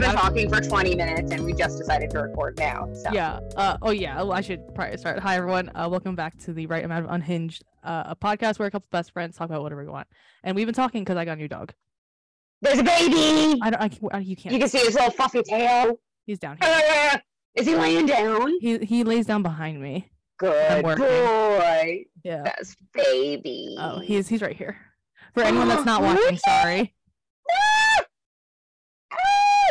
Like, been talking for 20 minutes and we just decided to record now. So Yeah. Uh, oh yeah. Well, I should probably start. Hi everyone. Uh, welcome back to the right amount of unhinged, uh, a podcast where a couple of best friends talk about whatever we want. And we've been talking because I got a new dog. there's a baby. I don't. I, I, you can't. You can see his little fluffy tail. He's down here. Is he laying down? He he lays down behind me. Good boy. Yeah. Best baby. Oh, he's he's right here. For anyone that's not watching, sorry.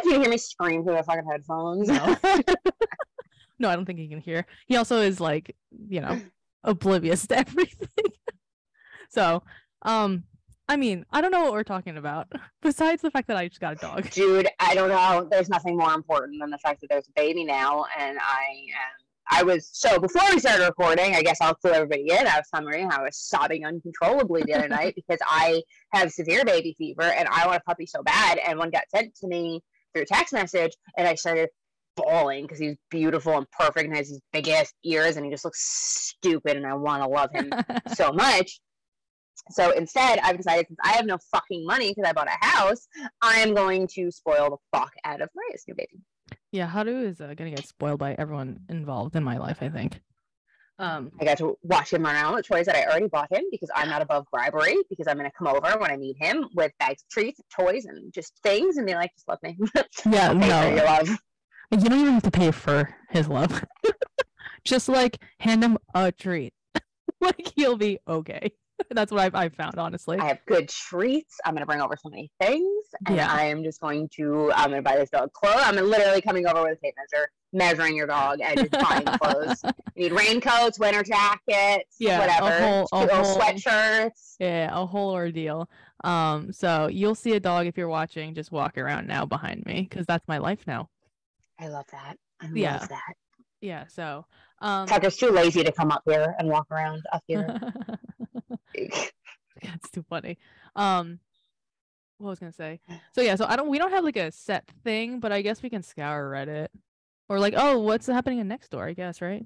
You hear me scream through the fucking headphones? No. No, I don't think he can hear. He also is like, you know, oblivious to everything. so, um, I mean, I don't know what we're talking about. Besides the fact that I just got a dog. Dude, I don't know. There's nothing more important than the fact that there's a baby now, and I am. I was so before we started recording. I guess I'll clue everybody in. I was how I was sobbing uncontrollably the other night because I have severe baby fever and I want a puppy so bad. And one got sent to me through text message, and I started bawling because he's beautiful and perfect and has these big ass ears, and he just looks stupid, and I want to love him so much. So instead, I've decided since I have no fucking money because I bought a house, I am going to spoil the fuck out of Maria's new baby. yeah, Haru is uh, gonna get spoiled by everyone involved in my life. I think. Um, I got to watch him run around with toys that I already bought him because I'm not above bribery because I'm going to come over when I need him with bags of treats, toys, and just things and be like, just love me. yeah, Pay for your no, love. you don't even have to pay for his love. just like hand him a treat, like he'll be okay. That's what I've I've found honestly. I have good treats. I'm going to bring over so many things. And Yeah. I am just going to, I'm going to buy this dog clothes. I'm literally coming over with a tape measure, measuring your dog and just buying clothes. You need raincoats, winter jackets, Yeah, a whatever. whole- a whole- sweatshirts. Yeah, a whole ordeal. Um, so you'll see a dog if you're watching, just walk around now behind me because that's my life now. I love that. I Yeah. love that. Yeah, so um Tucker's too lazy to come up here and walk around up here. it's too funny. Um what was I gonna say? So yeah, so I don't we don't have like a set thing, but I guess we can scour Reddit. Or like, oh, what's happening in next door, I guess, right?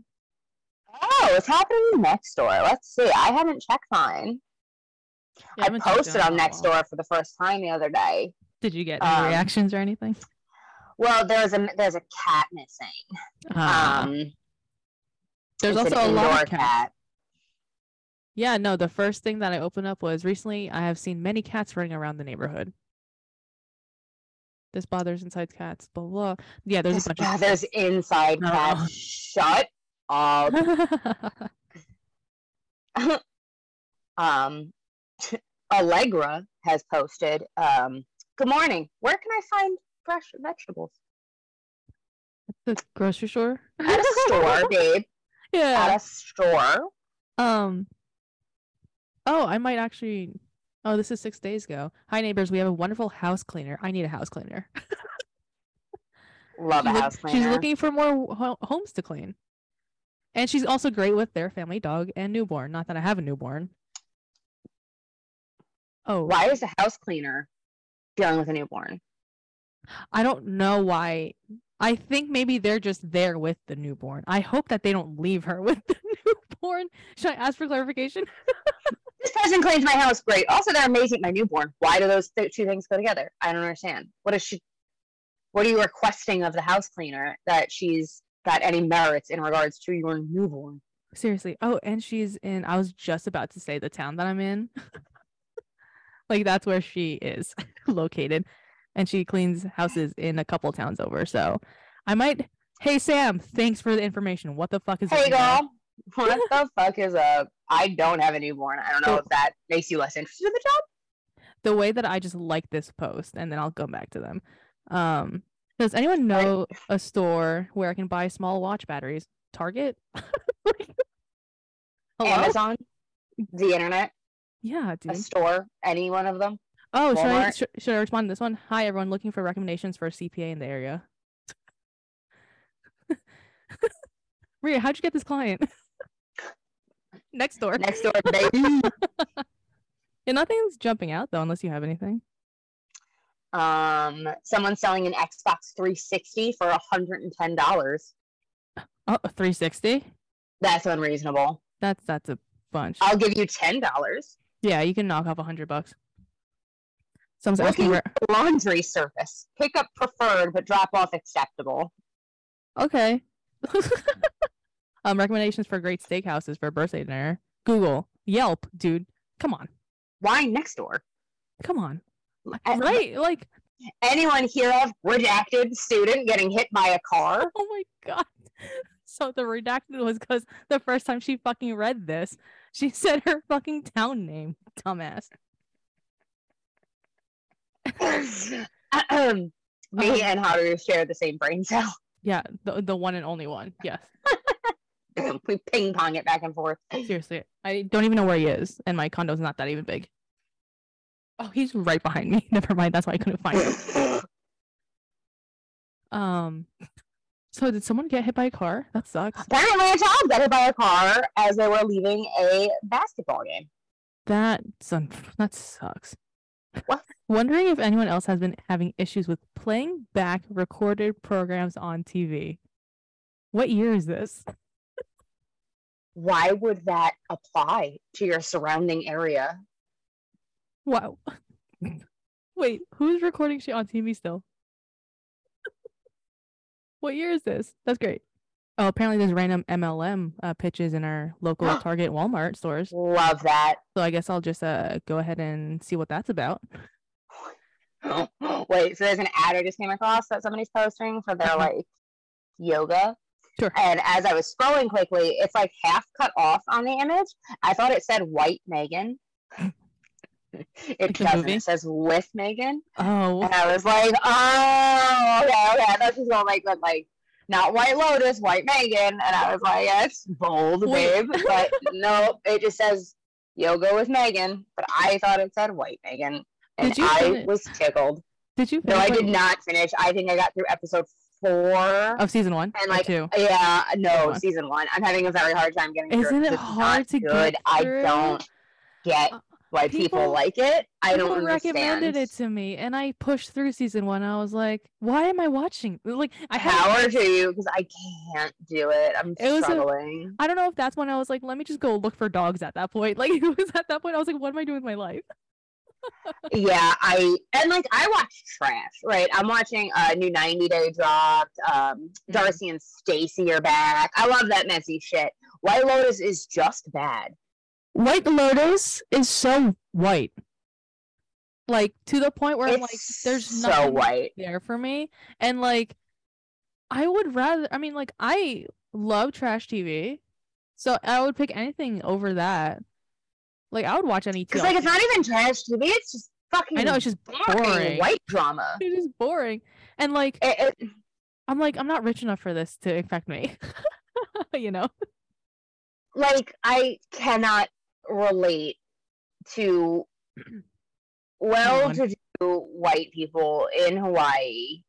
oh, it's happening in Nextdoor. Let's see. I haven't checked mine. Yeah, I haven't checked posted on Nextdoor for the first time the other day. Did you get any um, reactions or anything? Well, there's a there's a cat missing. Ah, Um, there's also a lot of cats. Yeah, no, the first thing that I opened up was recently I have seen many cats running around the neighborhood. This bothers inside cats, blah blah. Yeah, there's This a bunch bothers inside No. cats. Shut up. um, Allegra has posted. Um, Good morning. Where can I find fresh vegetables? At the grocery store. At a store, babe. yeah. At a store. Um. Oh, I might actually. Oh, this is six days ago. Hi, neighbors. We have a wonderful house cleaner. I need a house cleaner. Love a She's look- house cleaner. She's looking for more ho- homes to clean. And she's also great with their family dog and newborn. Not that I have a newborn. Oh, Why is a house cleaner dealing with a newborn? I don't know why. I think maybe they're just there with the newborn. I hope that they don't leave her with the newborn. Should I ask for clarification? This person cleans my house. Great. Also, they're amazing. at My newborn. Why do those th- two things go together? I don't understand. What is she? What are you requesting of the house cleaner that she's got any merits in regards to your newborn? Seriously. Oh, and she's in. I was just about to say the town that I'm in. like that's where she is located, and she cleans houses in a couple towns over. So, I might. Hey Sam, thanks for the information. What the fuck is? Hey, girl. What the fuck is up? I don't have a newborn. I don't know if that makes you less interested in the job. the way that I just like this post, and then I'll go back to them. Um, does anyone know a store where I can buy small watch batteries? Target? Hello? Amazon, the internet, Yeah, a store, any one of them. Oh, should I should, should I respond to this one? Hi, everyone, looking for recommendations for a CPA in the area. Maria, how'd you get this client? Next door. Next door, baby. Yeah, nothing's jumping out though, unless you have anything. um, someone's selling an Xbox 360 for $110. Oh, 360. That's unreasonable. That's that's a bunch. I'll give you $10. Yeah, you can knock off a hundred bucks. Someone's asking where. laundry service. Pickup preferred, but drop off acceptable. Okay. um, recommendations for great steakhouses for a birthday dinner. Google, Yelp, dude. Come on, Why Nextdoor? come on. Uh, Right? Like, Anyone hear of redacted student getting hit by a car? oh my god. So the redacted was because the first time she fucking read this, she said her fucking town name. Dumbass. Me Um, and Haru share the same brain cell. Yeah, the the one and only one. Yes. we ping pong it back and forth. Seriously, I don't even know where he is, and my condo's not that even big. Oh, he's right behind me. Never mind. That's why I couldn't find him. Um, so did someone get hit by a car? That sucks. Apparently, a child got hit by a car as they were leaving a basketball game. That's un- that sucks. What? Wondering if anyone else has been having issues with playing back recorded programs on TV. What year is this? Why would that apply to your surrounding area? Wow. Wait, who's recording shit on TV still? what year is this? That's great. Oh, apparently there's random MLM uh, pitches in our local Target, Walmart stores. Love that. So I guess I'll just uh go ahead and see what that's about. Wait, so there's an ad I just came across that somebody's posting for their Uh-huh. like yoga. Sure. And as I was scrolling quickly, it's like half cut off on the image. I thought it said white Megan. it Like doesn't. It says with Megan. Oh, And I was like, oh, okay, okay. That's just gonna make it like not White Lotus, White Megan. And I was like, yes, bold, babe. But no, it just says yoga with Megan. But I thought it said White Megan. And I finish- was tickled. did you? No, I did not finish. I think I got through episode four. Of season one And, like, two. Yeah, no, one. season one. I'm having a very hard time getting through. Isn't it hard to good. get I don't get Uh, why people, people- like it. I don't understand. recommended it to me, and I pushed through season one. I was like, "Why am I watching?" Like, I. Power to you because I can't do it. I'm It struggling. I don't know if that's when I was like, "Let me just go look for dogs." At that point, like, it was at that point I was like, "What am I doing with my life?" Yeah, I and like I watch trash, right? I'm watching a uh, new 90 Day dropped. Um, Mhm. Darcy and Stacy are back. I love that messy shit. White Lotus is just bad. White Lotus is so white, like to the point where I'm like, "There's so nothing white. there for me," and like, I would rather. I mean, like, I love trash TV, so I would pick anything over that. Like, I would watch any. Because like it's not even trash TV. It's just fucking. I know it's just boring, boring. white drama. It's just boring, and like, It, it, I'm like, I'm not rich enough for this to affect me. you know? like I cannot relate to well-to-do white people in Hawaii,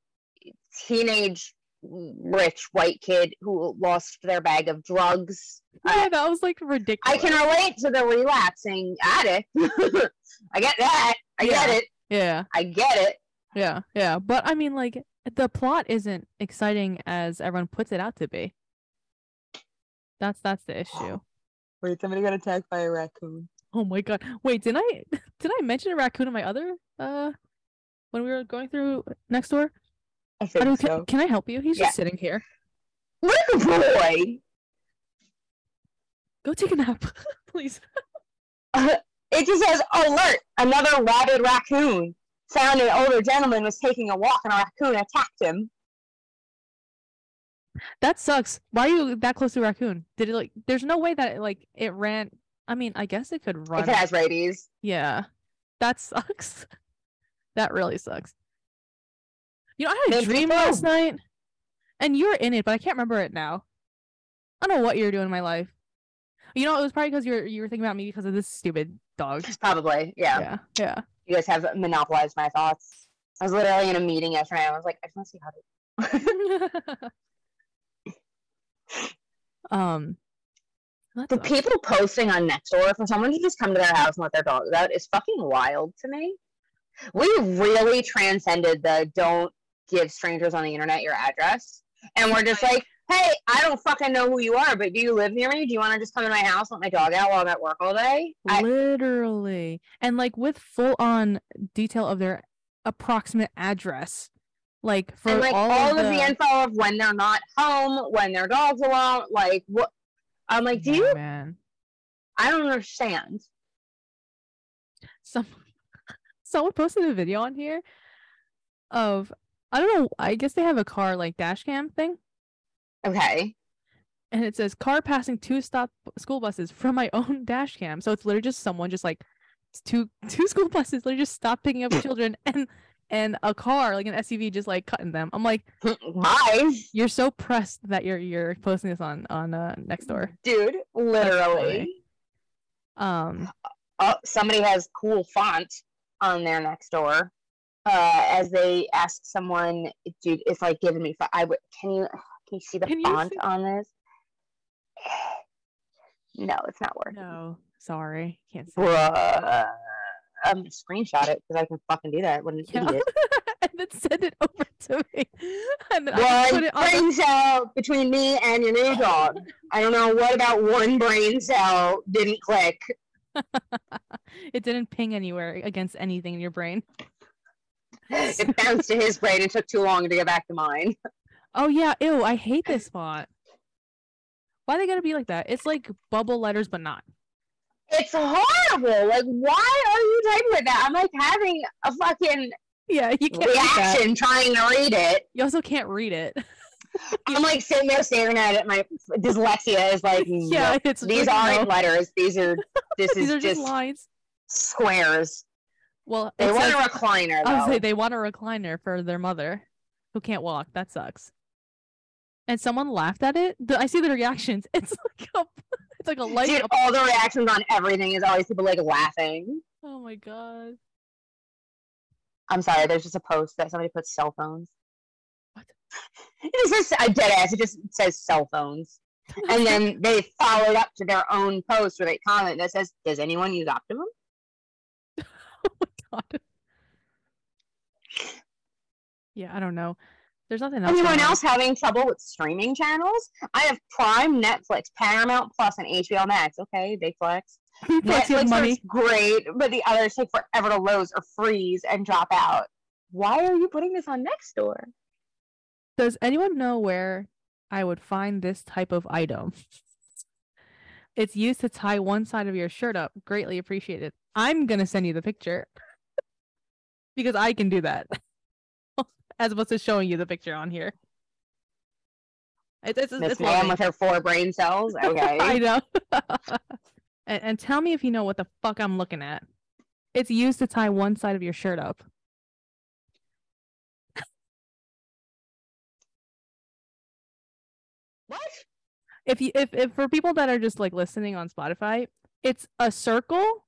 teenage rich white kid who lost their bag of drugs. Yeah, that was like ridiculous. I can relate to the relapsing addict. I get that. I get it. Yeah, I get it. yeah, yeah. But I mean, like, the plot isn't exciting as everyone puts it out to be. That's that's the issue. Wait, somebody got attacked by a raccoon. Oh my god! Wait, did I did I mention a raccoon in my other uh when we were going through Nextdoor? I think can, so. can I help you? He's Yeah. just sitting here. Look boy. Go take a nap, please. Uh, it just says alert, another rabid raccoon. Found an older gentleman was taking a walk and a raccoon attacked him. That sucks. Why are you that close to a raccoon? Did it like? There's no way that it, like it ran. I mean, I guess it could run. It has rabies. Yeah, that sucks. that really sucks. You know, I had a dream last night, and you were in it, but I can't remember it now. I don't know what you were doing in my life. You know, it was probably because you were you were thinking about me because of this stupid dog. Probably, yeah. Yeah, yeah. You guys have monopolized my thoughts. I was literally in a meeting yesterday. I was like, I just want to see how to. um, The people posting on Nextdoor for someone to just come to their house and let their dogs out is fucking wild to me. We really transcended the don't give strangers on the internet your address. And we're just like, hey, I don't fucking know who you are, but do you live near me? Do you want to just come to my house, let my dog out while I'm at work all day? I, Literally. And like with full on detail of their approximate address. Like for and like all, all, of, the... the info of when they're not home, when their dog's alone, like what? I'm like, do Yeah, you? man. I don't understand. Some someone posted a video on here of I don't know, I guess they have a car like dash cam thing. Okay. and it says car passing two stop school buses from my own dash cam. So it's literally just someone just like two two school buses literally just stop picking up children and and a car like an SUV just like cutting them. I'm like, Bye, you're so pressed that you're you're posting this on on uh Nextdoor. dude. Literally. Um, Oh, somebody has cool font on their Nextdoor. Uh, as they ask someone, dude, it's like giving me. I would. Can you? Can you see the Can font see- on this? No, it's not working. no, sorry, can't see. Bruh. I'm gonna screenshot it because I can fucking do that. What an Yeah. idiot. and then send it over to me, and then I put One it on. the- brain cell between me and your new dog. I don't know what about one brain cell didn't click. it didn't ping anywhere against anything in your brain. It bounced to his brain and took too long to get back to mine. Oh yeah, ew, I hate this font. Why are they gotta be like that? It's like bubble letters, but not. It's horrible. Like, why are you typing with that? I'm like having a fucking Yeah, you can't reaction trying to read it. You also can't read it. I'm like sitting there staring at it. My dyslexia is like, yeah, "No, it's these aren't no, letters. These are this these is are just, just lines. squares. Well, They want says, a recliner I would though. say they want a recliner for their mother, who can't walk. That sucks. And someone laughed at it. The, I see the reactions. It's like a, it's like a light. Dude, up- all the reactions on everything is always people like laughing. Oh my god. I'm sorry, there's just a post that somebody puts cell phones. What? It just says a dead ass. It just says cell phones, and then they followed up to their own post with a comment that says, "Does anyone use Optimum?" God. Yeah, I don't know. There's nothing else. Anyone else having trouble with streaming channels? I have Prime, Netflix, Paramount Plus, and HBO Max. Okay, big flex. You Netflix money. is great, but the others take forever to load or freeze and drop out. Why are you putting this on Nextdoor? Does anyone know where I would find this type of item? It's used to tie one side of your shirt up. Greatly appreciated. I'm gonna send you the picture because I can do that, as opposed to showing you the picture on here. It's it's, This it's man lovely. with her four brain cells. Okay. I know. and, and tell me if you know what the fuck I'm looking at. It's used to tie one side of your shirt up. what? if you if, if for people that are just like listening on Spotify, it's a circle.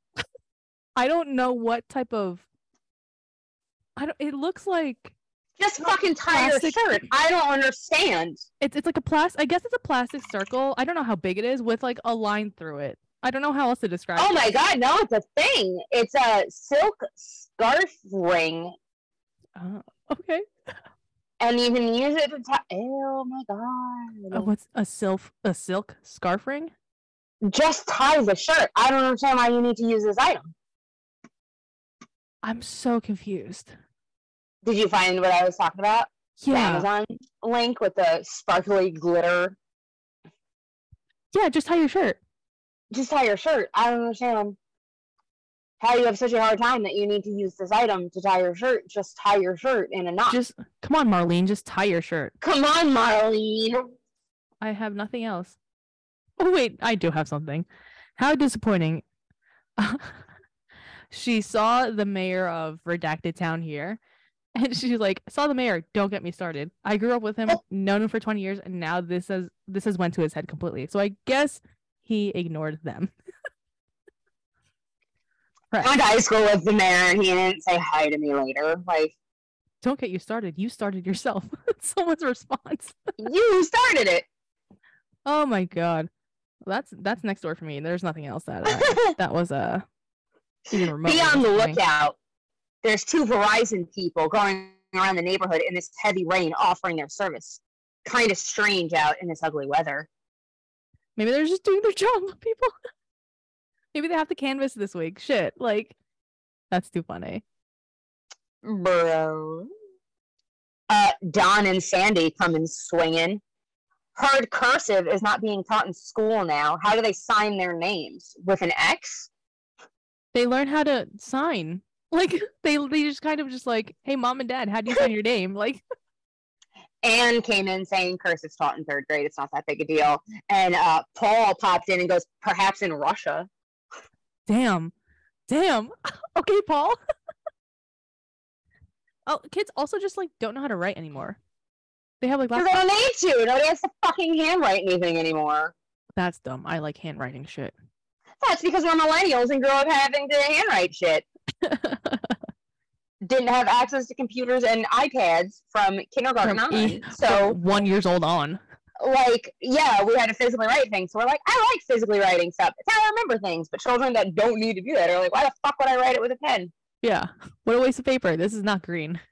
I don't know what type of I don't it looks like Just fucking tie your shirt. I don't understand. it's it's like a plastic I guess it's a plastic circle. I don't know how big it is with like a line through it. I don't know how else to describe it. Oh it. my god, no, it's a thing. It's a silk scarf ring, Uh, okay. and you can use it to tie. Oh my god. Uh, what's a silk a silk scarf ring? Just tie the shirt. I don't understand why you need to use this item. I'm so confused. Did you find what I was talking about? Yeah. The. Amazon link with the sparkly glitter. Yeah, just tie your shirt. Just tie your shirt. I don't understand how you have such a hard time that you need to use this item to tie your shirt. Just tie your shirt in a knot. Just come on, Marlene, just tie your shirt. Come on, Marlene. I have nothing else. Oh wait, I do have something. How disappointing. she saw the mayor of Redacted Town here, and she's like, "Saw the mayor. Don't get me started. I grew up with him, known him for twenty years, and now this has this has went to his head completely. So I guess he ignored them." I went to high school with the mayor, and he didn't say hi to me later. Like Don't get you started. You started yourself. Someone's response. you started it. Oh my god. That's that's Nextdoor for me. There's nothing else that uh, that was uh even remotely Be on the lookout. There's two Verizon people going around the neighborhood in this heavy rain offering their service. kind of strange out in this ugly weather. Maybe they're just doing their job, people. Maybe they have to canvas this week. Shit, like that's too funny. Bro. Uh, Don and Sandy come in swinging. Heard cursive is not being taught in school now. How do they sign their names? With an X? They learn how to sign. Like they they just kind of just like, hey, mom and dad, how do you sign your name? Like Anne came in saying cursive's taught in third grade. It's not that big a deal. And uh, Paul popped in and goes, perhaps in Russia. damn, damn. okay, Paul. oh, kids also just like don't know how to write anymore. They have like they don't need to. Nobody has to fucking handwrite anything anymore. That's dumb. I like handwriting shit. That's because we're millennials and grew up having to handwrite shit. Didn't have access to computers and iPads from kindergarten From on. e- so, one years old on. like, yeah, we had to physically write things. So we're like, I like physically writing stuff. It's how I remember things. But children that don't need to do that are like, why the fuck would I write it with a pen? Yeah. What a waste of paper. This is not green.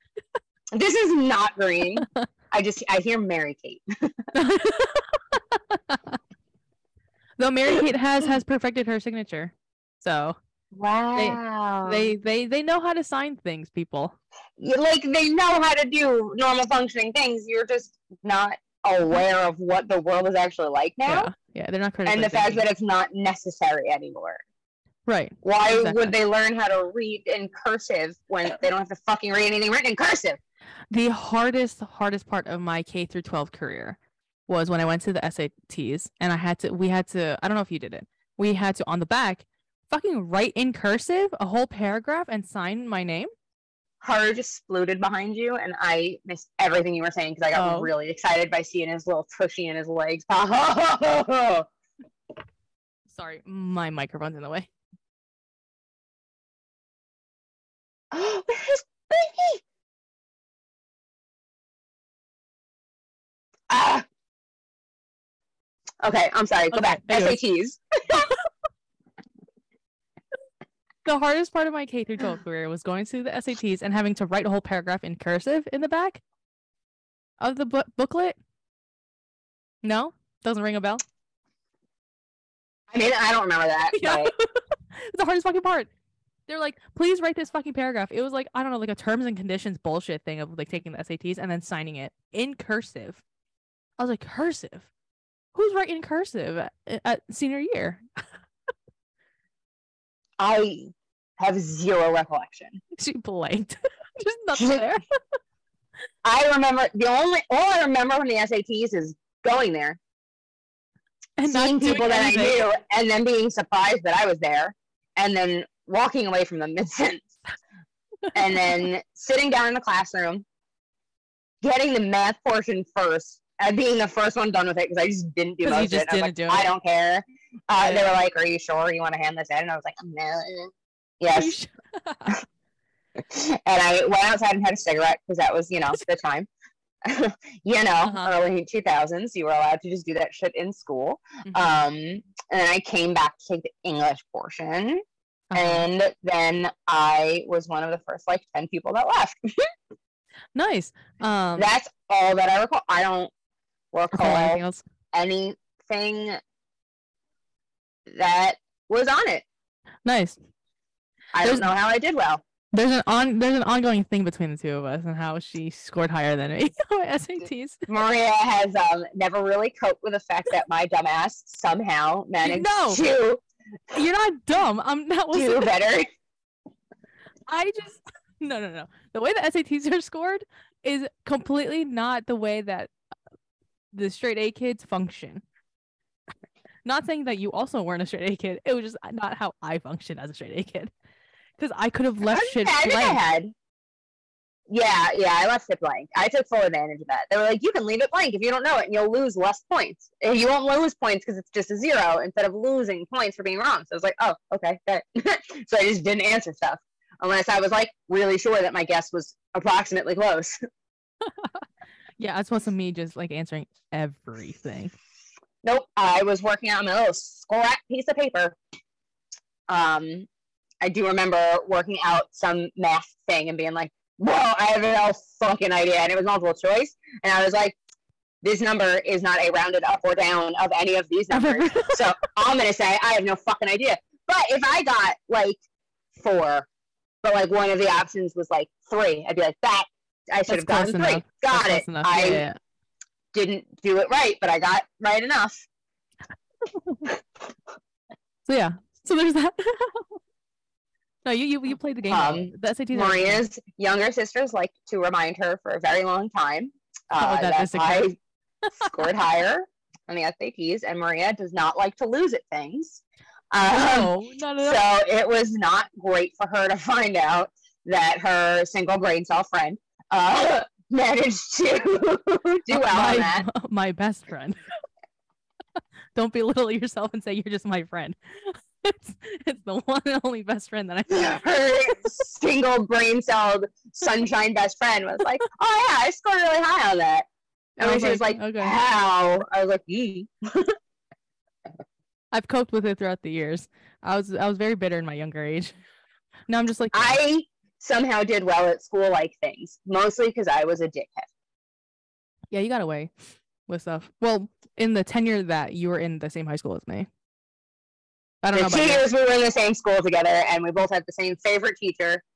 This is not green. I just I hear Mary Kate. Though Mary Kate has has perfected her signature. So Wow. they they they know how to sign things, people. Like they know how to do normal functioning things. You're just not aware of what the world is actually like now. Yeah. Yeah, they're not and the fact that it's not necessary anymore. Right. Why Exactly. would they learn how to read in cursive when they don't have to fucking read anything written in cursive? The hardest hardest part of my K through 12 career was when I went to the SATs and I had to we had to I don't know if you did it. We had to on the back fucking write in cursive a whole paragraph and sign my name. Haru just splooted behind you, and I missed everything you were saying because I got Oh. really excited by seeing his little tushy and his legs. Sorry, my microphone's in the way. Okay, I'm sorry. Go Okay, back. anyways. SATs. The hardest part of my K through 12 career was going through the SATs and having to write a whole paragraph in cursive in the back of the bu- booklet. No, doesn't ring a bell. I mean, I don't remember that. Yeah. But it's the hardest fucking part. They're like, please write this fucking paragraph. It was like, I don't know, like a terms and conditions bullshit thing of like taking the SATs and then signing it in cursive. I was like, cursive? Who's writing cursive at, senior year? I have zero recollection. She blanked. Just nothing there. I remember the only all I remember from the SATs is going there, And seeing people that I knew, and then being surprised that I was there, and then walking away from them mid sentence, and then sitting down in the classroom, getting the math portion first, being the first one done with it because I just didn't do most of it. I was didn't do like, I it. don't care. Uh, They were like, "Are you sure you want to hand this in?" And I was like, "No." Yes. and I went outside and had a cigarette because that was, you know, the time. you know, Uh-huh. early 2000s, you were allowed to just do that shit in school. Mhm. Um, and then I came back to take the English portion, Uh-huh. and then I was one of the first like 10 people that left. nice. Um, That's all that I recall. I don't recall anything recall else? anything that was on it. Nice. I There's- don't know how I did well. There's an on there's an ongoing thing between the two of us and how she scored higher than me on SATs. Maria has um, never really coped with the fact that my dumbass somehow managed No. to You're not dumb. I'm not. do better. I just no no no. The way the SATs are scored is completely not the way that the straight A kids function. Not saying that you also weren't a straight A kid. It was just not how I functioned as a straight A kid. Because I could have left shit I think I blank. had. Yeah, yeah, I left it blank. I took full advantage of that. They were like, you can leave it blank if you don't know it, and you'll lose less points. You won't lose points because it's just a zero instead of losing points for being wrong. So I was like, oh, okay, so I just didn't answer stuff unless I was like really sure that my guess was approximately close. Yeah, as opposed to me just like answering everything. Nope, I was working on my little scrap piece of paper. Um, I do remember working out some math thing and being like, "Whoa, I have no fucking idea," and it was multiple choice, and I was like, this number is not a rounded up or down of any of these numbers. so I'm gonna say I have no fucking idea. But if I got like four, but like one of the options was like three, I'd be like, that I should have gotten three. enough. Got That's it. I Yeah, didn't do it right, but I got right enough. So yeah. So there's that. no, you you you played the game. Um, the are- Maria's younger sisters like to remind her for a very long time uh, Oh, that that, I scored higher on the SATs, and Maria does not like to lose at things. Um, No, not at all. so it was not great for her to find out that her single brain cell friend uh, managed to do well my, on that. my best friend. Don't belittle yourself and say you're just my friend. It's, it's the one and only best friend that I have. Her single brain celled sunshine best friend was like, "Oh yeah, I scored really high on that." And I when she was like, "Okay." "How?" I was like, "Yee." I've coped with it throughout the years. I was I was very bitter in my younger age. Now I'm just like I somehow did well at school like things, mostly because I was a dickhead. yeah, you got away with stuff. Well, in the tenure that you were in the same high school as me. I don't The know two you. years we were in the same school together, and we both had the same favorite teacher.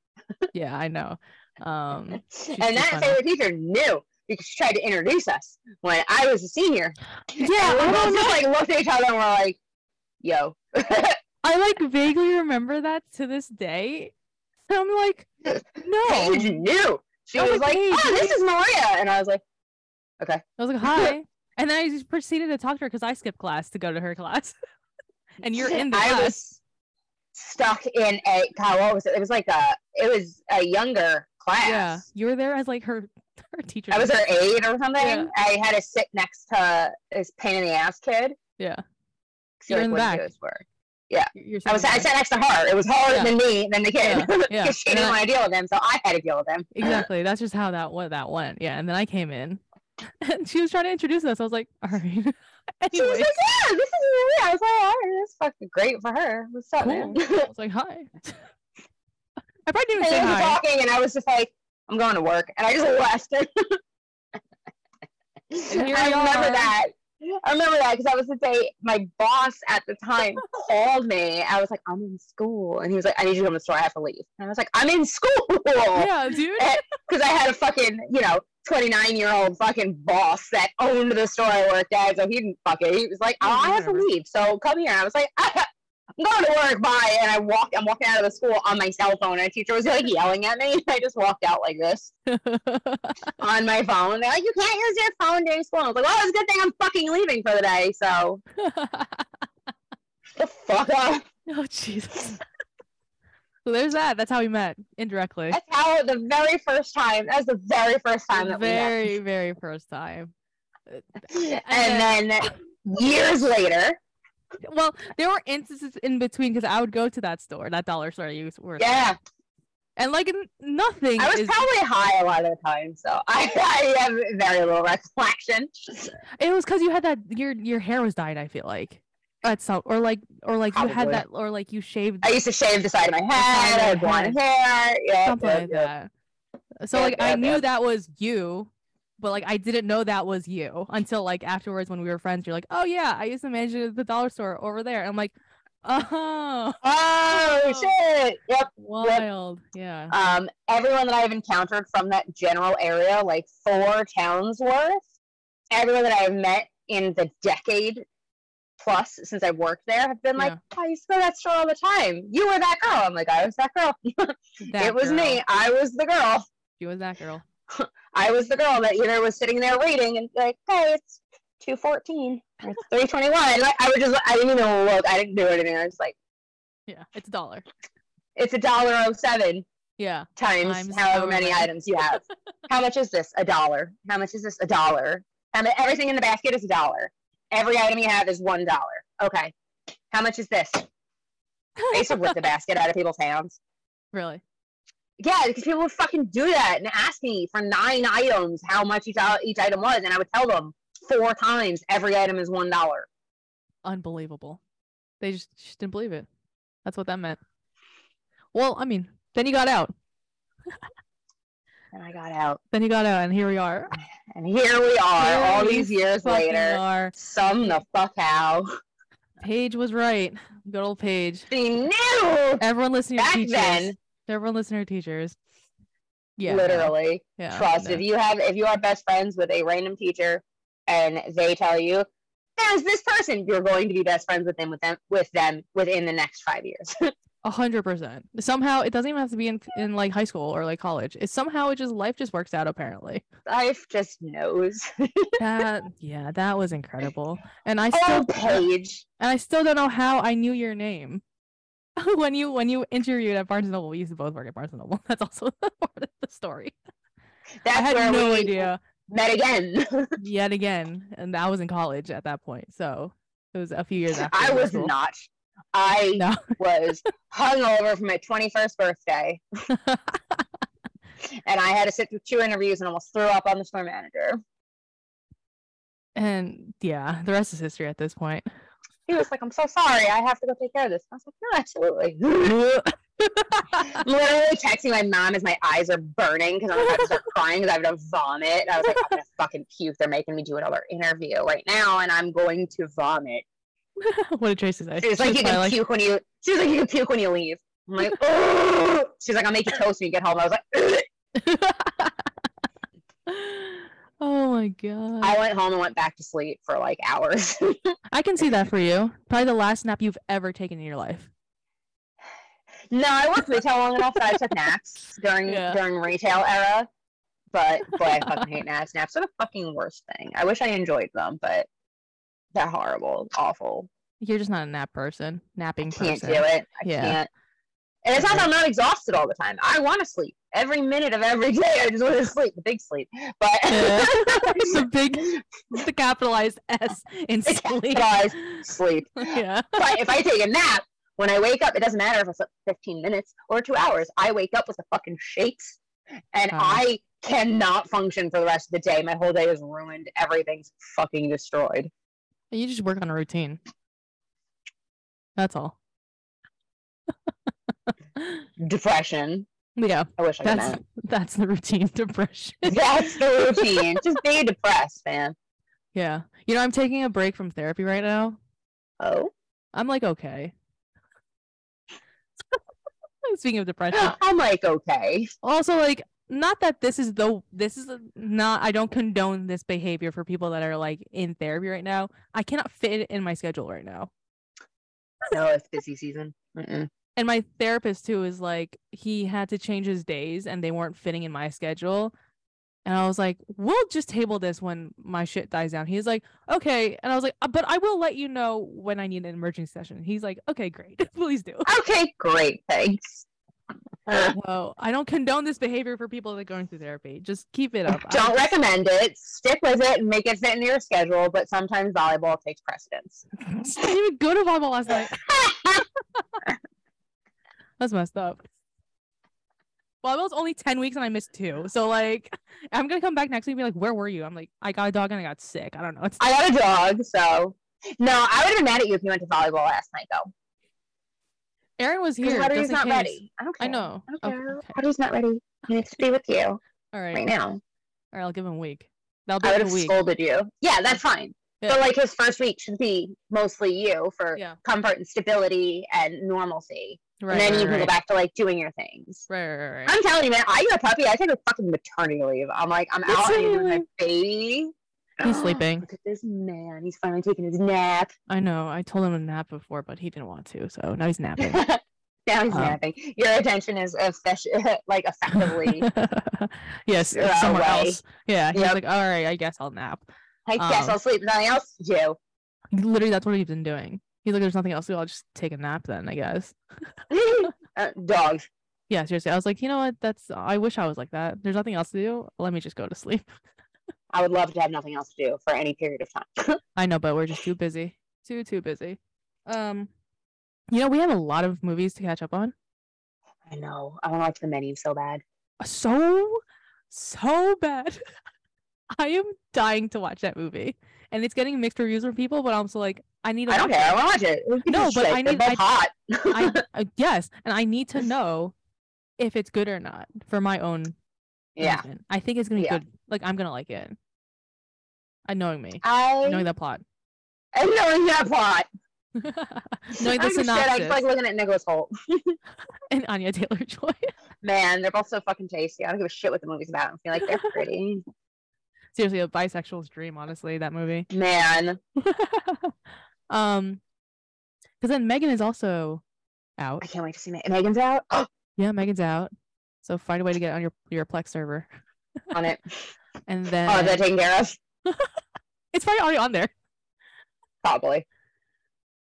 Yeah, I know. Um, and that favorite teacher knew because she tried to introduce us when I was a senior. yeah, I both don't know. just like looked at each other and were like, "Yo." I like vaguely remember that to this day. I'm like, no. Paige knew. She was like, like, "Paige, "Oh, this is Maria," and I was like, "Okay." I was like, hi. And then I just proceeded to talk to her because I skipped class to go to her class. and you're in the I class. was stuck in a God, what was it? It was like a it was a younger class. Yeah, you were there as like her her teacher. I was her aide or something. Yeah. I had to sit next to this pain in the ass kid. Yeah. You're like, in the back. Do his work. you're- you're I was I sat next to her. It was harder Yeah. than me than the kid. Yeah, because yeah. she And didn't want to deal with him, so I had to deal with him. Exactly. That's just how that what that went. Yeah, and then I came in, and she was trying to introduce us. I was like, all right. She was like, "Yeah, this is me. I was like, "All right, that's fucking great for her. What's up, cool. man?" I was like, hi. I probably didn't and say hi. talking, and I was just like, "I'm going to work," and I just left. here I remember that. I remember that because that was the day my boss at the time called me. I was like, "I'm in school," and he was like, "I need you to come to the store. I have to leave." And I was like, "I'm in school." Yeah, dude. Eh, because I had a fucking, you know, 29 year old fucking boss that owned the store I worked at. So he didn't fuck it. He was like, oh, I have to mm-hmm. leave. So come here. I was like, ah, I'm going to work. Bye. And I walked, I'm walking out of the school on my cell phone. And a teacher was like yelling at me. I just walked out like this on my phone. They're like, you can't use your phone during school. I was like, well, it's a good thing I'm fucking leaving for the day. So the fuck up. oh Jesus. So there's that. That's how we met indirectly. That's how the very first time, that was the very first time The that we met. very, very first time. And then years later, Well, there were instances in between because I would go to that store, that dollar store you were. yeah, And like nothing I was is. probably high a lot of the time, so I, I have very little recollection. It was because you had that your your hair was dyed. I feel like. At some or like or like you had that or like you shaved I used to shave the side of my head. I had blonde hair. Yeah, something yeah, like yeah. that. So Yep, like I knew that was you, but like I didn't know that was you until like afterwards when we were friends. You're like, oh yeah, I used to manage the dollar store over there. And I'm like, oh, Oh shit! Yep. wild, yeah. Um, everyone that I've encountered from that general area, like four towns worth, everyone that I've met in the decade plus since I've worked there have been like, Yeah. "Oh, I used to go to that store all the time. You were that girl." I'm like, "I was that girl. That it was girl. me. I was the girl. She was that girl. I was the girl that either was sitting there reading and like, hey, it's two fourteen or three twenty one. Like, I would just, I didn't even look. I didn't do anything. I was like, Yeah, it's a dollar. it's a dollar oh seven Yeah. times, Times however many many. items you have. How much is this? A dollar. How much is this? A dollar. Everything in the basket is a dollar. Every item you have is one dollar. Okay. How much is this? They to rip the basket out of people's hands. really? Yeah, because people would fucking do that and ask me for nine items how much each, uh, each item was, and I would tell them four times every item is one dollar. Unbelievable. They just, just didn't believe it. That's what that meant. Well, I mean, then you got out. And I got out. Then you got out, and here we are. And here we are, Here all these years later. are. Some the fuck how. Paige was right. Good old Paige. She knew Everyone listening. back teachers. then, Everyone listen to teachers. Yeah. literally. Yeah. Trust. no. If you have if you are best friends with a random teacher and they tell you there's this person, you're going to be best friends with them with them with them within the next five years. A hundred percent. Somehow it doesn't even have to be in in like high school or like college. It's somehow it just life just works out apparently. Life just knows. That yeah, that was incredible. And I still oh, Paige. and I still don't know how I knew your name. when you when you interviewed at Barnes and Noble, we used to both work at Barnes and Noble. That's also part of the story. That's I had where no we idea met again. yet again, and I was in college at that point, so it was a few years after. I was school. not. I No. was hungover for my 21st birthday, and I had to sit through two interviews and almost threw up on the store manager. and yeah, the rest is history at this point. He was like, "I'm so sorry, I have to go take care of this." I was like, "No, absolutely." I'm literally texting my mom as my eyes are burning because I'm about to start crying because I have to vomit. And I was like, I'm gonna fucking puke. They're making me do another interview right now, and I'm going to vomit. what did Tracy say? She was like, you can puke when you. She was like, you can puke when you leave. I'm like, oh. She's like, I'll make you toast when you get home. I was like. Oh my god. I went home and went back to sleep for like hours. I can see that for you. Probably the last nap you've ever taken in your life. no, I worked retail long enough that I took naps during Yeah. during retail era. But boy, I fucking hate naps. Naps are the fucking worst thing. I wish I enjoyed them, but they're horrible, awful. You're just not a nap person. Napping I can't person. do it. I Yeah. can't. And it's not that I'm not exhausted all the time. I want to sleep every minute of every day. I just want to sleep, the big sleep. But. It's a big the capitalized S in sleep. capitalized sleep. yeah. But if I take a nap, when I wake up, it doesn't matter if I slept 15 minutes or two hours. I wake up with the fucking shakes, and Oh. I cannot function for the rest of the day. My whole day is ruined. Everything's fucking destroyed. You just work on a routine. That's all. Depression. Yeah, I wish I that's that's the routine depression. That's the routine. Just be depressed, man. yeah. You know, I'm taking a break from therapy right now. Oh, I'm like okay. Speaking of depression, I'm like, okay. also like not that this is the this is not I don't condone this behavior for people that are like in therapy right now. I cannot fit it in my schedule right now. No, it's busy season. Mm-mm. And my therapist too is like he had to change his days and they weren't fitting in my schedule. And I was like, "We'll just table this when my shit dies down." He's like, "Okay." And I was like, "Uh, "But I will let you know when I need an emergency session." He's like, "Okay, great. Please do." Okay, great. Thanks. So I don't condone this behavior for people that are going through therapy. Just keep it up. Don't just- recommend it. Stick with it and make it fit into your schedule. But sometimes volleyball takes precedence. I didn't even go to volleyball last night. That's messed up. Volleyball's only 10 weeks and I missed two. So, like, I'm going to come back next week and be like, where were you? I'm like, I got a dog and I got sick. I don't know. It's I got a dog, so no, I would have been mad at you if you went to volleyball last night, though. Aaron was here. Just not case. ready. I don't I care. know. I don't Okay, care. okay. Haru's not ready. He needs to be with you All right. right now. All right. I'll give him a week. That'll do I would have a week. scolded you. Yeah, that's fine. Yeah. But like his first week should be mostly you for Yeah. comfort and stability and normalcy. Right. and then right, you can right. go back to like doing your things. Right, right, right. I'm telling you, man, I get a puppy. I take a fucking maternity leave. I'm like, I'm out and with my baby. He's sleeping. Look at this man. He's finally taking his nap. I know. I told him to nap before, but he didn't want to. So now he's napping. now he's Um, napping. Your attention is effic- like effectively. yes, somewhere away. else. Yeah, he's Yep. like, all right, I guess I'll nap. I guess Um, I'll sleep. Nothing else. You. Literally, that's what he's been doing. He's like, there's nothing else to do. I'll just take a nap then, I guess. uh, dogs. Yeah, seriously. I was like, you know what? That's. I wish I was like that. There's nothing else to do. Let me just go to sleep. I would love to have nothing else to do for any period of time. I know, but we're just too busy. Too too busy. Um, you know, we have a lot of movies to catch up on. I know. I want to watch the menu so bad. So, so bad. I am dying to watch that movie, and it's getting mixed reviews from people. But I'm also like, I need. To I don't care. it. I want to watch it. No, but? I need- I- hot. I uh, yes, and I need to know if it's good or not for my own Yeah. Imagine. I think it's gonna be Yeah. good. Like I'm gonna like it. I knowing me, I knowing the plot, and knowing that plot. knowing the I'm shit, I just like looking at Nicholas Hoult. and Anya Taylor Joy. Man, they're both so fucking tasty. I don't give a shit what the movie's about. I feel like they're pretty. Seriously, a bisexual's dream. Honestly, that movie. Man, um, because then Megan is also out. I can't wait to see Megan. Megan's out Yeah, Megan's out. So find a way to get on your your Plex server, on it. and then Oh, they're taken care of. it's probably already on there. Probably.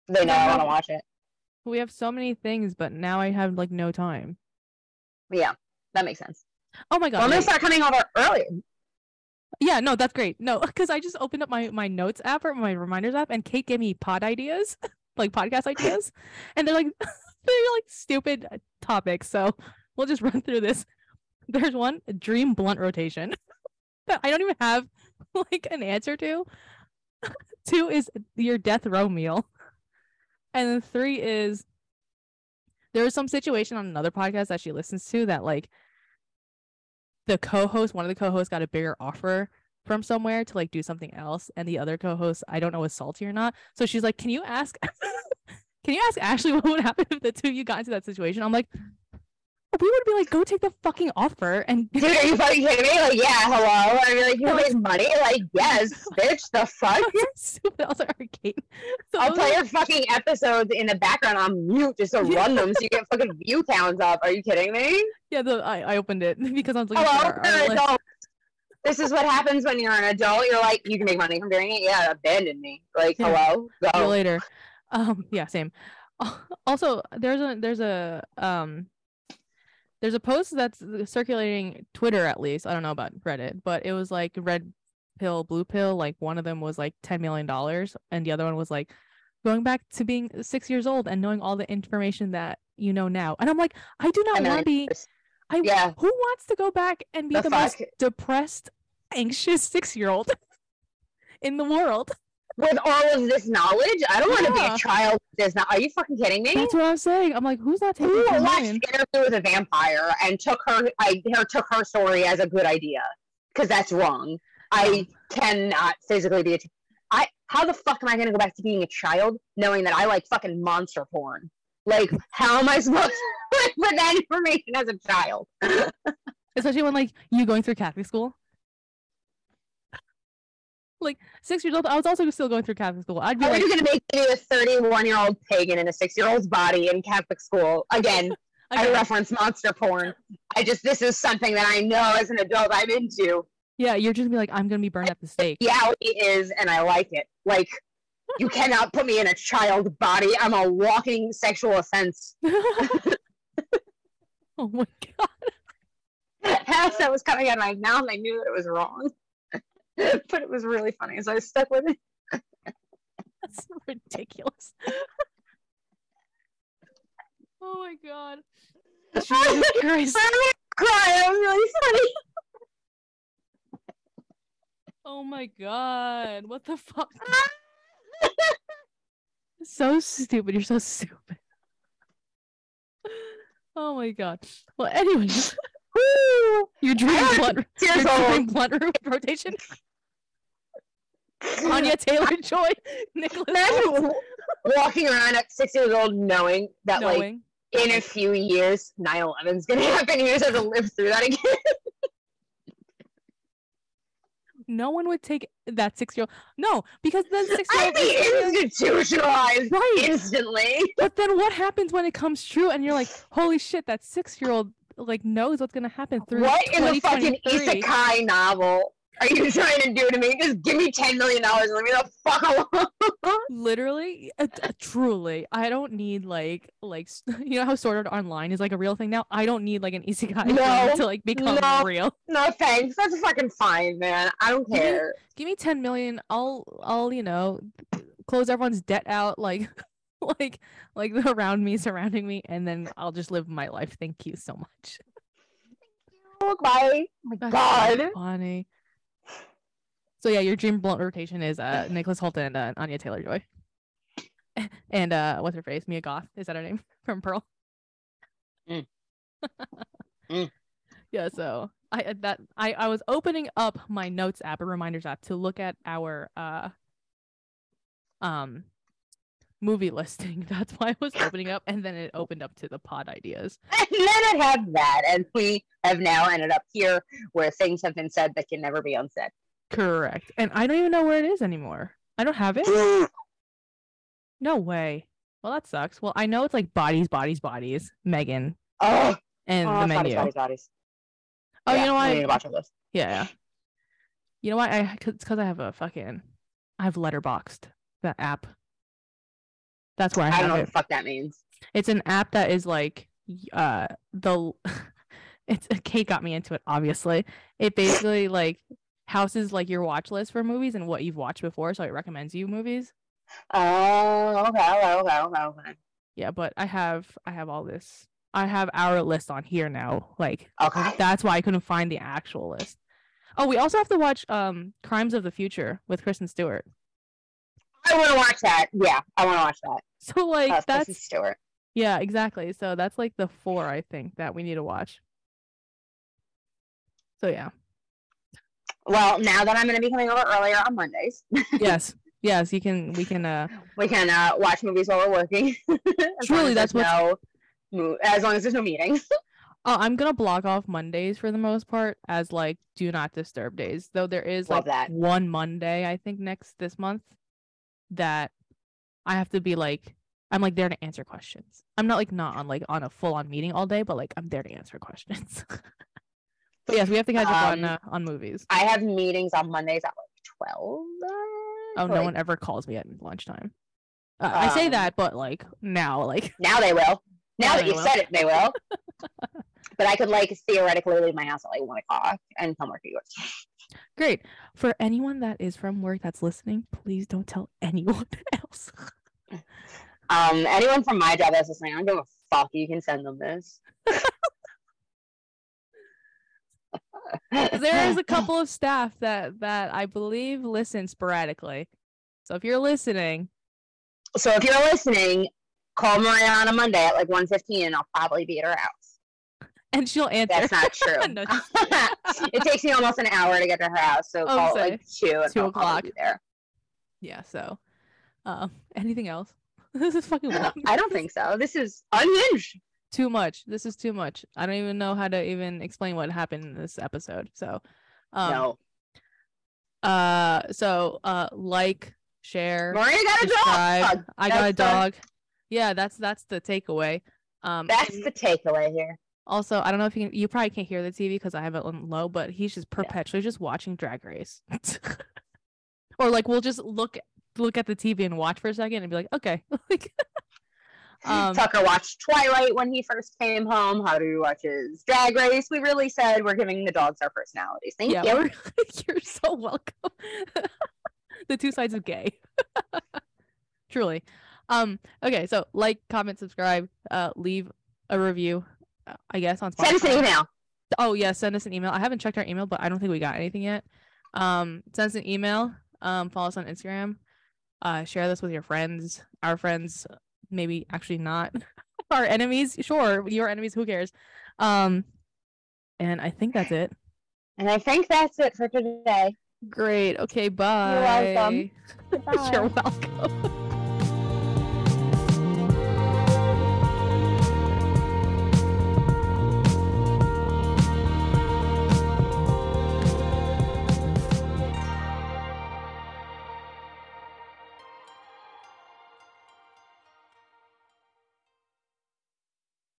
They know I want to watch it. We have so many things, but now I have like no time. Yeah, that makes sense. Oh my god! Well, I'm gonna start coming over earlier. Yeah, no, that's great. No, because I just opened up my my notes app or my reminders app, and Kate gave me pod ideas, like podcast ideas, and they're like they're like stupid uh, topics. So we'll just run through this. There's one dream blunt rotation that I don't even have like an answer to. Two is your death row meal, and then three is there was some situation on another podcast that she listens to that like the co-host one of the co-hosts got a bigger offer from somewhere to like do something else and the other co-host i don't know was salty or not. So she's like can you ask can you ask ashley what would happen if the two of you got into that situation? I'm like we would be like go take the fucking offer and Dude, are you fucking kidding me? Like, yeah, hello. Be like, you make money? Like, yes, bitch, the fuck? stupid also arcade so I'll play like- your fucking episodes in the background on mute just to Yeah. run them so you get fucking view counts up. Are you kidding me? yeah the I, I opened it because i was like, Hello, for our- adult. This is what happens when you're an adult. You're like, you can make money from doing it. Yeah, abandon me. Like, Yeah. hello, See you go. later. Um, yeah, same. Also, there's a there's a um there's a post that's uh, circulating Twitter at least. I don't know about Reddit, but it was like red pill, blue pill. Like one of them was like ten million dollars, and the other one was like going back to being six years old and knowing all the information that you know now. And I'm like, I do not want to be. I Yeah. who wants to go back and be The the, most depressed, anxious six year old in the world? With all of this knowledge, I don't want to be a child. There's not. Are you fucking kidding me? That's what I'm saying. I'm like, who's not taking Who 10 watched? Interview with a Vampire and took her, I her took her story as a good idea? Because that's wrong. I cannot physically be a. T- I how the fuck am I gonna go back to being a child knowing that I like fucking monster porn? Like, how am I supposed to put that information as a child? especially when like you going through Catholic school. Like six years old, I was also still going through Catholic school. I'd be How are like, you gonna make me a 31 year old pagan in a six year old's body in Catholic school? Again, I reference monster porn. I just this is something that I know as an adult I'm into. yeah, you're just gonna be like, I'm gonna be burned at the stake. reality is, and I like it. Like, you cannot put me in a child body. I'm a walking sexual offense. oh my god, As that was coming out of my mouth, I knew that it was wrong. but it was really funny, so I stuck with it. that's ridiculous. oh my god, Jesus I'm Christ! gonna cry. That was really funny. Oh my god, what the fuck? Ah. so stupid. You're so stupid. Oh my god. Well, anyways, Woo! your dream I was blunt, Years your dream blunt ro- rotation. Anya Taylor Joy, Nicholas Imagine walking around at six years old knowing that, like, in a few years, 9 11 is going to happen. You just have to live through that again. No one would take that six year old. No, because then six year I'd be institutionalized Right. instantly. But then what happens when it comes true and you're like, holy shit, that six year old like knows what's gonna happen through What in the fucking 2023. isekai novel are you trying to do to me? Just give me ten million dollars and leave me the fuck alone. Literally, uh, truly, I don't need like like you know how Sword Art Online is like a real thing now. I don't need like an isekai thing No, to like become no. real. no thanks. That's fucking fine, man. I don't care. Give me ten million. I'll I'll you know close everyone's debt out like like like around me, surrounding me, and then I'll just live my life. Thank you so much. Bye. Oh my That's god. so funny. So yeah, your dream blunt rotation is uh Nicholas Hoult and uh, Anya Taylor Joy. And uh what's her face? Mia Goth. Is that her name from Pearl? Mm. Mm. Yeah, so I uh, that I I was opening up my notes app, a reminders app, to look at our uh um movie listing. That's why I was opening up, and then it opened up to the pod ideas. And then it had that, and we have now ended up here where things have been said that can never be unsaid. Correct. And I don't even know where it is anymore. I don't have it. No way. Well, that sucks. Well, I know it's like bodies, bodies, bodies. Megan Oh, and oh the menu. bodies, bodies. Oh, Yeah, you know what? need to watch this. Yeah, yeah. You know what? I it's because I have a fucking I have Letterboxd that app. That's where I I have don't know it. what the fuck that means. It's an app that is like uh the it's Kate got me into it obviously. It basically like houses like your watch list for movies and what you've watched before, so it recommends you movies. Oh, okay, okay, okay, okay, okay. Yeah, but I have I have all this. I have our list on here now. Like Okay. that's why I couldn't find the actual list. Oh, we also have to watch um Crimes of the Future with Kristen Stewart. I want to watch that. Yeah, I want to watch that. So like Uh, that's Kristen Stewart. yeah, exactly. So that's like the four I think that we need to watch. So yeah. Well, now that I'm going to be coming over earlier on Mondays, yes. Yes, you can we can uh we can uh, watch movies while we're working. Truly, that's there's no, mo- as long as there's no meetings. oh, I'm gonna block off Mondays for the most part as like do not disturb days. Though there is Love like that. one Monday I think next this month that I have to be like I'm like there to answer questions. I'm not like not on like on a full on meeting all day, but like I'm there to answer questions. But yes, we have to catch up on Um, uh, on movies. I have meetings on Mondays at like 12. uh, Oh, no one ever calls me at lunchtime. Uh, I say Um, that, but like now, like Now they will. Now Now that you will. said it, they will. but I could like theoretically leave my house at like one o'clock and come work at yours. great for anyone that is from work that's listening. Please don't tell anyone else. Um, anyone from my job that's listening, I don't give a fuck. You can send them this. There is a couple of staff that that I believe listen sporadically. So if you're listening, So if you're listening, call Maria on a Monday at like 1.15 and I'll probably be at her house. and she'll answer. That's not true. No, it takes me almost an hour to get to her house, so Oh, call like two two I'll o'clock. there. yeah. So, um, anything else? this is fucking long. I don't think so. This is unhinged. Too much. This is too much. I don't even know how to even explain what happened in this episode. So, um, no. uh, so uh, like, share, Maria got a dog. I got a That's the- dog. Yeah, that's that's the takeaway. Um, That's the takeaway here. also I don't know if you can, you probably can't hear the TV because I have it on low, but he's just perpetually just watching Drag Race, or like we'll just look look at the TV and watch for a second and be like, okay, like, um, Tucker watched Twilight when he first came home. How do you watch his Drag Race? We really said we're giving the dogs our personalities. Thank yeah, you. you're so welcome. the two sides of gay. Truly. Um, okay, so like, comment, subscribe, uh, leave a review, uh, I guess, on Spotify. Send us an email. Oh yeah, send us an email. I haven't checked our email, but I don't think we got anything yet. Um, send us an email. Um, follow us on Instagram. Uh, share this with your friends, our friends, maybe actually not our enemies. Sure, your enemies. Who cares? Um, and I think that's it. And I think that's it for today. Great. Okay. Bye. You're welcome. You're welcome.